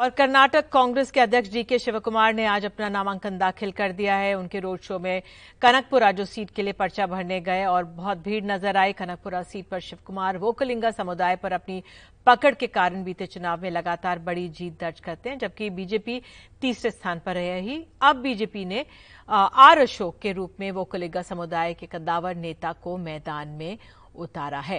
और कर्नाटक कांग्रेस के अध्यक्ष डी के शिवकुमार ने आज अपना नामांकन दाखिल कर दिया है। उनके रोड शो में कनकपुरा जो सीट के लिए पर्चा भरने गए और बहुत भीड़ नज़र आई। कनकपुरा सीट पर शिवकुमार वोकलिंगा समुदाय पर अपनी पकड़ के कारण बीते चुनाव में लगातार बड़ी जीत दर्ज करते हैं, जबकि बीजेपी तीसरे स्थान पर रही अब बीजेपी ने आर अशोक के रूप में वोकलिंगा समुदाय के कद्दावर नेता को मैदान में उतारा है।